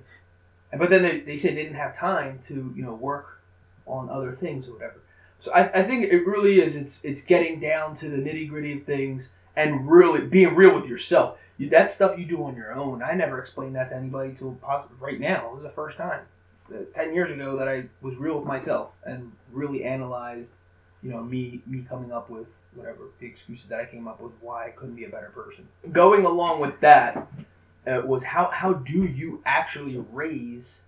And but then they, they say they didn't have time to you know work on other things or whatever. So I, I think it really is. It's it's getting down to the nitty gritty of things and really being real with yourself. You, that's stuff you do on your own. I never explained that to anybody till possibly right now. It was the first time, uh, ten years ago, that I was real with myself and really analyzed, you know, me me coming up with whatever the excuses that I came up with why I couldn't be a better person. Going along with that uh, was how how do you actually raise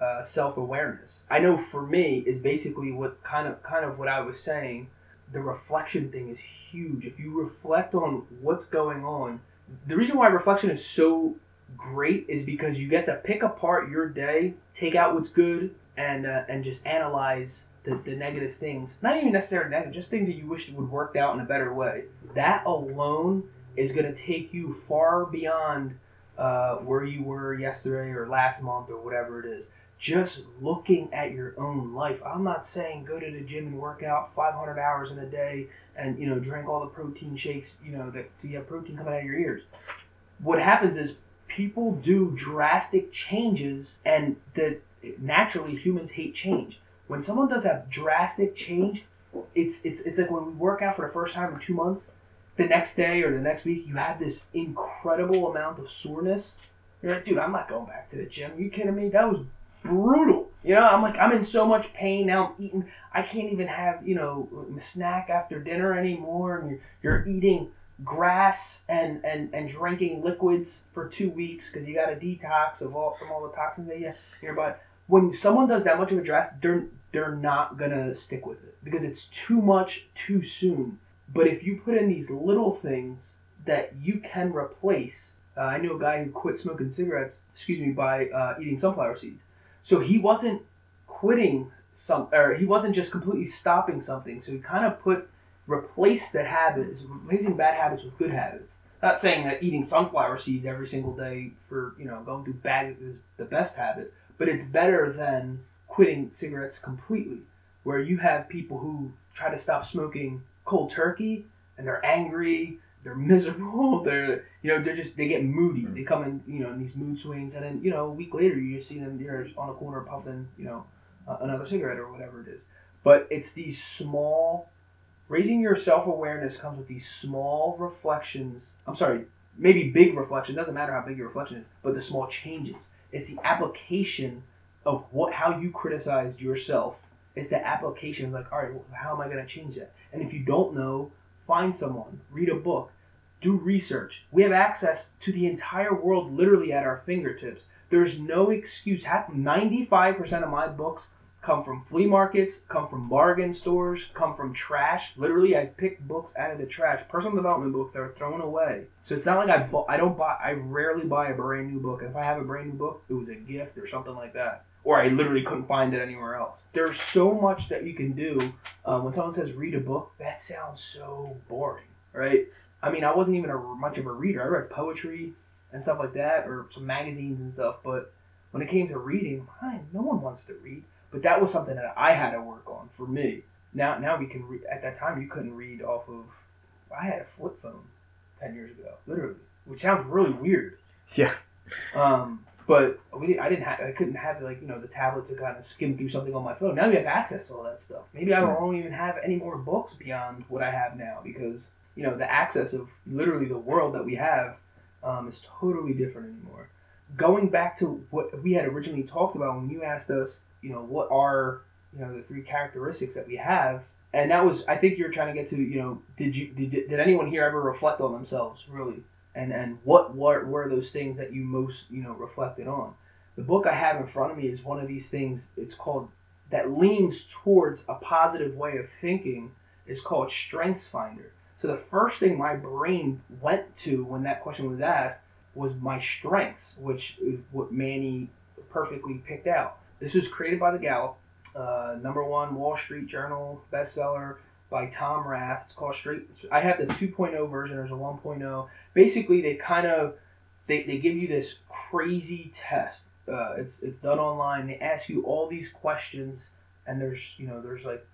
uh, self awareness? I know for me is basically what kind of kind of what I was saying. The reflection thing is huge. If you reflect on what's going on, the reason why reflection is so great is because you get to pick apart your day, take out what's good, and uh, and just analyze the, the negative things. Not even necessarily negative, just things that you wish would worked out in a better way. That alone is going to take you far beyond uh, where you were yesterday or last month or whatever it is. Just looking at your own life. I'm not saying go to the gym and work out 500 hours in a day and you know drink all the protein shakes you know that so you have protein coming out of your ears. What happens is people do drastic changes and that naturally humans hate change. When someone does a drastic change, it's it's it's like when we work out for the first time in two months, the next day or the next week you have this incredible amount of soreness. You're like, dude, I'm not going back to the gym. you kidding me? That was brutal. You know, I'm like, I'm in so much pain now. I'm eating. I can't even have you know a snack after dinner anymore. And you're, you're eating grass and, and, and drinking liquids for two weeks because you got a detox of all from all the toxins that you your body. When someone does that much of a dress, they're they're not gonna stick with it because it's too much too soon. But if you put in these little things that you can replace, uh, I knew a guy who quit smoking cigarettes, excuse me, by uh, eating sunflower seeds. So he wasn't quitting some, or he wasn't just completely stopping something. So he kind of put replaced the habits, replacing bad habits with good habits. Not saying that eating sunflower seeds every single day for you know going through bad is the best habit, but it's better than quitting cigarettes completely. Where you have people who try to stop smoking cold turkey and they're angry, they're miserable, they're you know they're just they get moody. They come in you know in these mood swings, and then you know a week later you just see them they're on a corner puffing you know uh, another cigarette or whatever it is. But it's these small raising your self awareness comes with these small reflections. I'm sorry, maybe big reflection. Doesn't matter how big your reflection is, but the small changes. It's the application of what how you criticized yourself. It's the application of like, all right, well, how am I going to change that? And if you don't know, find someone, read a book, do research. We have access to the entire world literally at our fingertips. There's no excuse. 95% of my books come from flea markets, come from bargain stores, come from trash. Literally, I pick books out of the trash, personal development books that are thrown away. So it's not like I bu- I don't buy I rarely buy a brand new book. If I have a brand new book, it was a gift or something like that, or I literally couldn't find it anywhere else. There's so much that you can do. Um, when someone says read a book, that sounds so boring, right? I mean, I wasn't even a, much of a reader. I read poetry and stuff like that, or some magazines and stuff. But when it came to reading, man, no one wants to read. But that was something that I had to work on for me. Now, now we can read. At that time, you couldn't read off of. I had a flip phone ten years ago, literally, which sounds really weird. Yeah. Um, but we, I didn't have, I couldn't have like you know the tablet to kind of skim through something on my phone. Now we have access to all that stuff. Maybe I don't even have any more books beyond what I have now because you know the access of literally the world that we have um, is totally different anymore. Going back to what we had originally talked about when you asked us you know what are you know the three characteristics that we have and that was i think you're trying to get to you know did you did, did anyone here ever reflect on themselves really and and what what were those things that you most you know reflected on? The book i have in front of me is one of these things it's called that leans towards a positive way of thinking is called strengths finder. So the first thing my brain went to when that question was asked was my strengths which is what manny perfectly picked out. This was created by the Gallup, uh, number one Wall Street Journal bestseller by Tom Rath. It's called Straight. I have the 2.0 version. There's a 1.0. Basically, they kind of they, they give you this crazy test. Uh, it's it's done online. They ask you all these questions, and there's you know there's like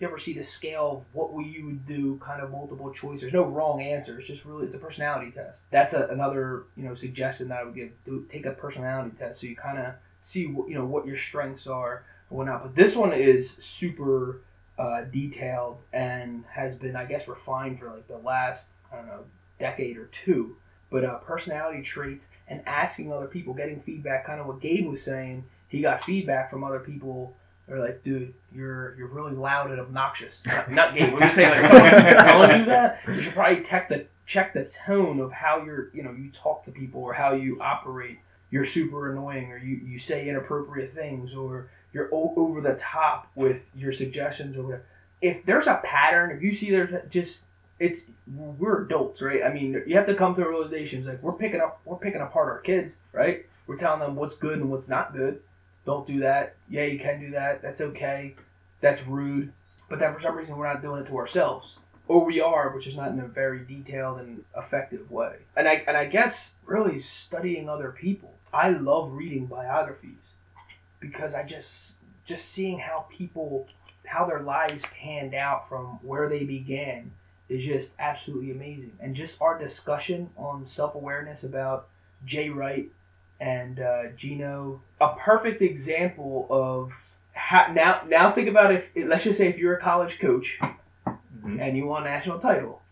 you ever see the scale what you would do kind of multiple choice there's no wrong answer it's just really it's a personality test that's a, another you know suggestion that i would give do, take a personality test so you kind of see what you know what your strengths are and whatnot but this one is super uh, detailed and has been i guess refined for like the last i don't know decade or two but uh, personality traits and asking other people getting feedback kind of what gabe was saying he got feedback from other people they're like, dude, you're you're really loud and obnoxious. Not, not gay. We're just saying like someone's telling you that. You should probably check the check the tone of how you're you know you talk to people or how you operate. You're super annoying, or you, you say inappropriate things, or you're o- over the top with your suggestions, or whatever. If there's a pattern, if you see there's just it's we're adults, right? I mean, you have to come to a realization. It's like we're picking up we're picking apart our kids, right? We're telling them what's good and what's not good don't do that. Yeah, you can do that. That's okay. That's rude. But then for some reason we're not doing it to ourselves. Or we are, which is not in a very detailed and effective way. And I and I guess really studying other people. I love reading biographies because I just just seeing how people how their lives panned out from where they began is just absolutely amazing. And just our discussion on self awareness about Jay Wright and uh, Geno, a perfect example of how now. Now think about if let's just say if you're a college coach Mhm. and you won a national title,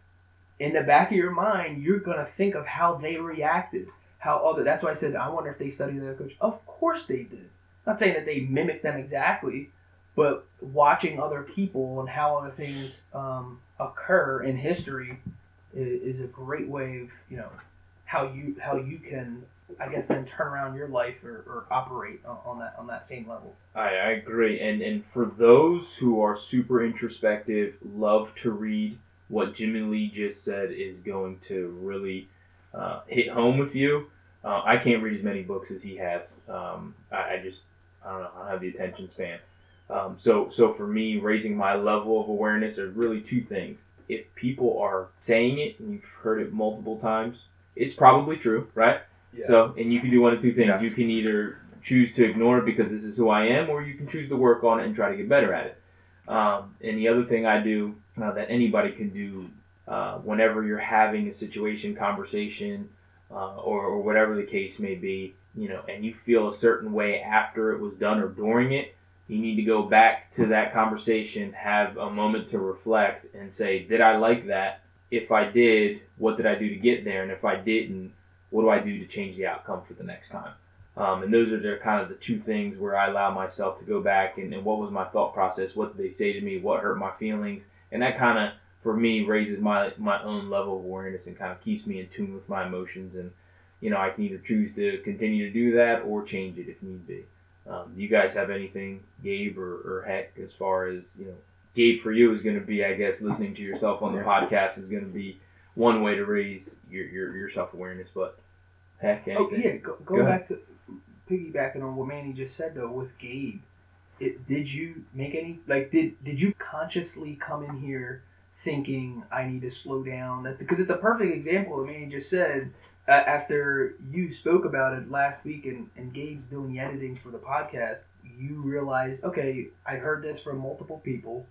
in the back of your mind you're gonna think of how they reacted, how other. That's why I said I wonder if they studied their coach. Of course they did. Not saying that they mimicked them exactly, but watching other people and how other things um, occur in history is, is a great way of you know how you how you can I guess then turn around your life or, or operate on, on that on that same level. I, I agree. And and for those who are super introspective, love to read, what Jimmy Lee just said is going to really uh, hit home with you. Uh, I can't read as many books as he has. Um, I, I just I don't know. I don't have the attention span. Um, so so for me, raising my level of awareness are really two things. If people are saying it and you've heard it multiple times, it's probably true, right? So, and you can do one of two things. Yes. You can either choose to ignore it because this is who I am, or you can choose to work on it and try to get better at it. Um, and the other thing I do uh, that anybody can do uh, whenever you're having a situation, conversation, uh, or, or whatever the case may be, you know, and you feel a certain way after it was done or during it, you need to go back to that conversation, have a moment to reflect, and say, did I like that? If I did, what did I do to get there? And if I didn't, what do I do to change the outcome for the next time? Um, and those are the kind of the two things where I allow myself to go back and, and what was my thought process? What did they say to me? What hurt my feelings? And that kind of, for me, raises my my own level of awareness and kind of keeps me in tune with my emotions. And you know, I can either choose to continue to do that or change it if need be. Um, do you guys have anything, Gabe or, or Heck, as far as you know? Gabe for you is going to be, I guess, listening to yourself on the podcast is going to be one way to raise your your, your self awareness. But Heck, anything? Oh yeah, go, go, Go back to piggybacking on what Manny just said though with Gabe. It, did you make any like did did you consciously come in here thinking I need to slow down? Because it's a perfect example. I mean, you just said uh, after you spoke about it last week and, and Gabe's doing the editing for the podcast, you realized okay, I heard this from multiple people.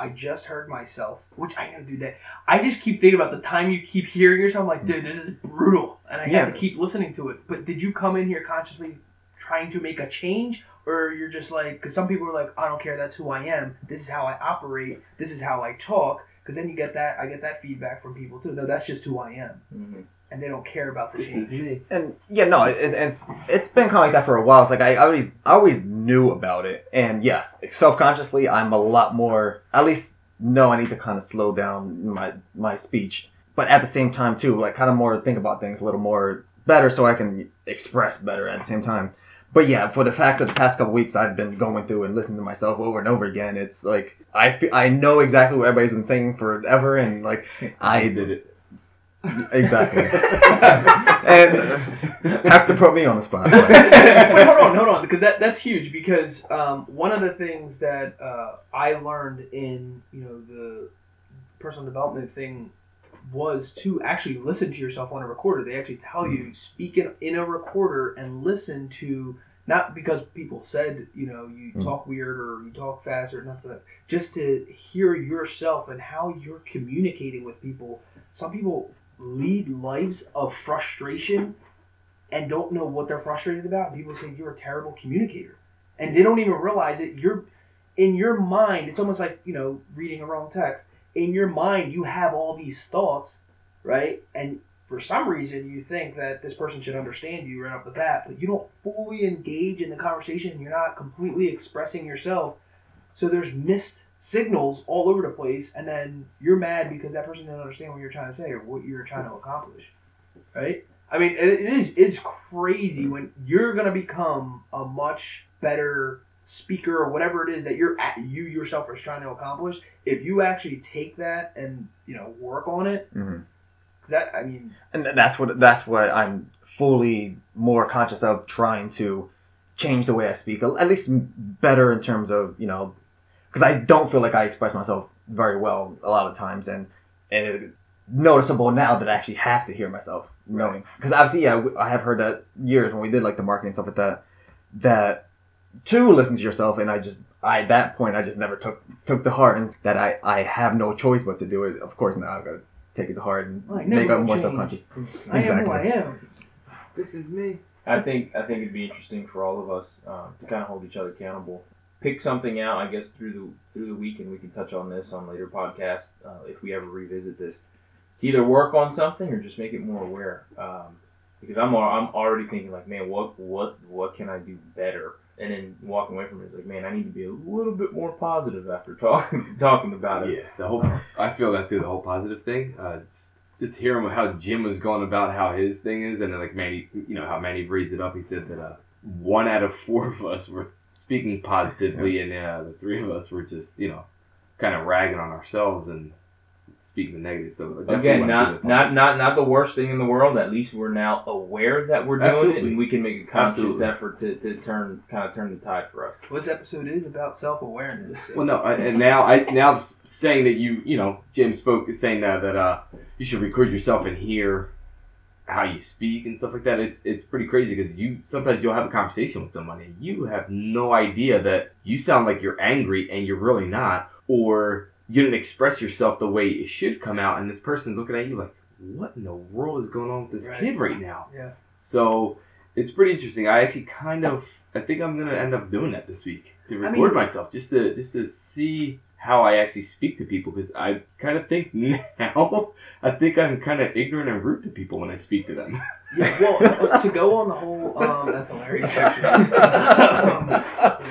I just heard myself, which I know, dude. That I just keep thinking about the time you keep hearing yourself. I'm like, dude, this is brutal, and I Yeah. have to keep listening to it. But did you come in here consciously trying to make a change, or you're just like, because some people are like, I don't care, that's who I am. This is how I operate. This is how I talk. Because then you get that, I get that feedback from people too. No, that's just who I am, Mhm. and they don't care about the change. and yeah, no, it, it's it's been kind of like that for a while. It's like I always I always knew about it, and yes, self consciously, I'm a lot more. At least know I need to kind of slow down my my speech, but at the same time too, like kind of more think about things a little more better, so I can express better at the same time. But yeah, for the fact that the past couple weeks I've been going through and listening to myself over and over again, it's like I fe- I know exactly what everybody's been saying forever, and like I Just did it. exactly, and have to put me on the spot. Wait, hold on, hold on, because that that's huge. Because um, one of the things that uh, I learned in you know the personal development thing was to actually listen to yourself on a recorder. They actually tell you speak in, in a recorder and listen to not because people said you know you Mm. talk weird or you talk fast or nothing. like- Just to hear yourself and how you're communicating with people. Some people lead lives of frustration and don't know what they're frustrated about. People say you're a terrible communicator, and they don't even realize it. You're in your mind. It's almost like you know reading a wrong text. In your mind, you have all these thoughts, right? And for some reason, you think that this person should understand you right off the bat, but you don't fully engage in the conversation. You're not completely expressing yourself. So there's missed signals all over the place, and then you're mad because that person didn't understand what you're trying to say or what you're trying to accomplish, right? I mean, it, is it's crazy mm. when you're gonna become a much better speaker or whatever it is that you're at, you yourself are trying to accomplish. If you actually take that and you know work on it, Mhm. 'cause that I mean, and that's what that's what I'm fully more conscious of trying to change the way I speak, at least better in terms of you know, because I don't feel like I express myself very well a lot of times, and and it's noticeable now that I actually have to hear myself knowing because obviously yeah I have heard that years when we did like the marketing stuff like that that to listen to yourself and I just I at that point I just never took took to heart and that I I have no choice but to do it of course now I've got to take it to heart and I never make up more change. self-conscious I am who I am. This is me. I think I think it'd be interesting for all of us uh, to kind of hold each other accountable. Pick something out, I guess, through the through the week, and we can touch on this on later podcast uh, if we ever revisit this. To either work on something or just make it more aware. Um, because I'm al- I'm already thinking like, man, what what what can I do better? And then walking away from it, it is like, man, I need to be a little bit more positive after talking talking about it. Yeah, the whole I feel that through The whole positive thing. Uh, just, just hearing how Jim was going about how his thing is, and then like Manny, you know how Manny raised it up. He said that uh, one out of four of us were speaking positively, and uh, the three of us were just you know kind of ragging on ourselves and speaking the negative. So I Again, not the not not not the worst thing in the world. At least we're now aware that we're doing it, and we can make a conscious Absolutely. effort to, to turn kind of turn the tide for us. This episode is about self awareness. Well, no, I, and now I now saying that you you know Jim spoke is saying that that uh you should record yourself and hear how you speak and stuff like that. It's it's pretty crazy because you sometimes you'll have a conversation with somebody and you have no idea that you sound like you're angry and you're really not, or you didn't express yourself the way it should come out, and this person's looking at you like, what in the world is going on with this Right. kid right now? Yeah. So it's pretty interesting. I actually kind of I think I'm gonna end up doing that this week to I record mean- myself just to just to see how I actually speak to people because I kind of think now I think I'm kind of ignorant and rude to people when I speak to them. Yeah, well, uh, to go on the whole, um, that's hilarious. Actually. Um,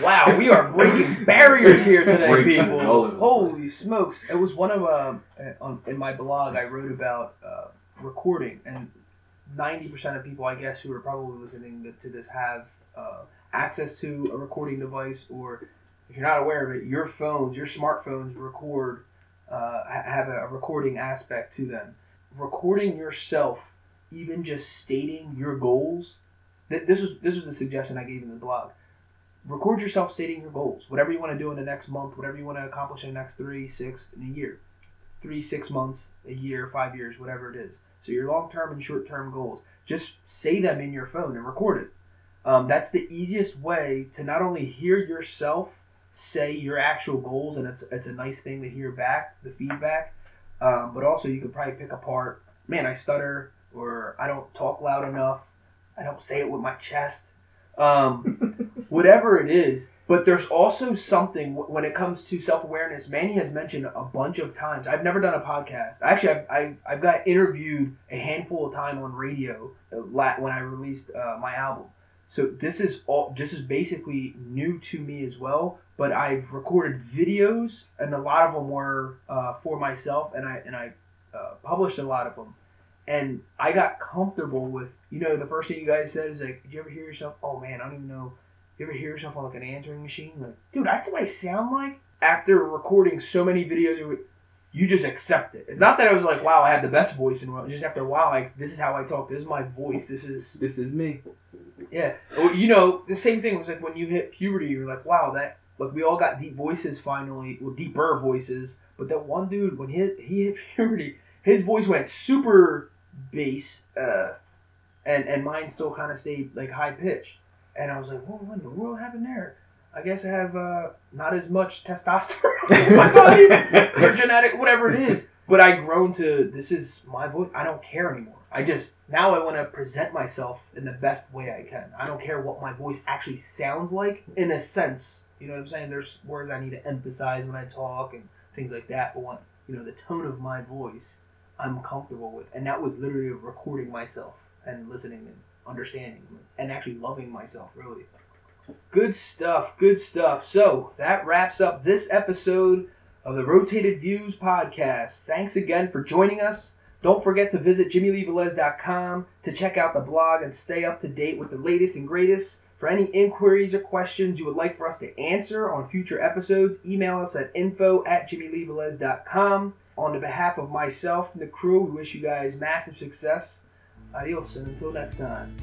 wow, we are breaking barriers here today, Breaking people. Holy smokes! It was one of um, uh, on, in my blog I wrote about uh, recording, and ninety percent of people, I guess, who are probably listening to, to this have uh, access to a recording device, or if you're not aware of it, your phones, your smartphones record, uh, have a, recording aspect to them. Recording yourself, even just stating your goals. th- This was this was the suggestion I gave in the blog. Record yourself stating your goals, whatever you want to do in the next month, whatever you want to accomplish in the next three, six, in a year, three, six months, a year, five years, whatever it is. So your long term and short term goals, just say them in your phone and record it. Um, that's the easiest way to not only hear yourself say your actual goals, and it's it's a nice thing to hear back the feedback, um, but also you could probably pick apart. Man, I stutter, or I don't talk loud enough. I don't say it with my chest. Um, whatever it is. But there's also something when it comes to self awareness. Manny has mentioned a bunch of times. I've never done a podcast. Actually, I've, I've, I've got interviewed a handful of time on radio uh, when I released uh, my album. So this is all. This is basically new to me as well. But I've recorded videos, and a lot of them were uh, for myself, and I and I uh, published a lot of them. And I got comfortable with, you know, the first thing you guys said is like, "Did you ever hear yourself? Oh man, I don't even know. You ever hear yourself on like an answering machine? Like, dude, that's what I sound like." After recording so many videos, you just accept it. It's not that I was like, "Wow, I had the best voice in the world." Just after a while, like, this is how I talk. This is my voice. This is This is me. yeah. Well, you know, the same thing was like when you hit puberty, you're like, wow, that like we all got deep voices finally, well, deeper voices. But that one dude, when he hit, he hit puberty, his voice went super bass, uh, and and mine still kind of stayed like high pitch. and I was like, "Whoa, what in the world happened there?" I guess I have uh, not as much testosterone in my body, or genetic, whatever it is. But I grown to this is my voice. I don't care anymore. I just now I want to present myself in the best way I can. I don't care what my voice actually sounds like in a sense. You know what I'm saying? There's words I need to emphasize when I talk and things like that. But what you know, the tone of my voice, I'm comfortable with, and that was literally recording myself and listening and understanding and actually loving myself. Really, good stuff. Good stuff. So that wraps up this episode of the Rotated Views podcast. Thanks again for joining us. Don't forget to visit jimmyleevelez.com to check out the blog and stay up to date with the latest and greatest. For any inquiries or questions you would like for us to answer on future episodes, email us at info at jimmyleevelez.com. On behalf of myself and the crew, we wish you guys massive success. Adios, and until next time.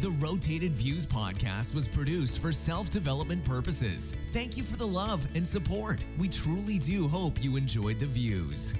The Rotated Views podcast was produced for self development purposes. Thank you for the love and support. We truly do hope you enjoyed the views.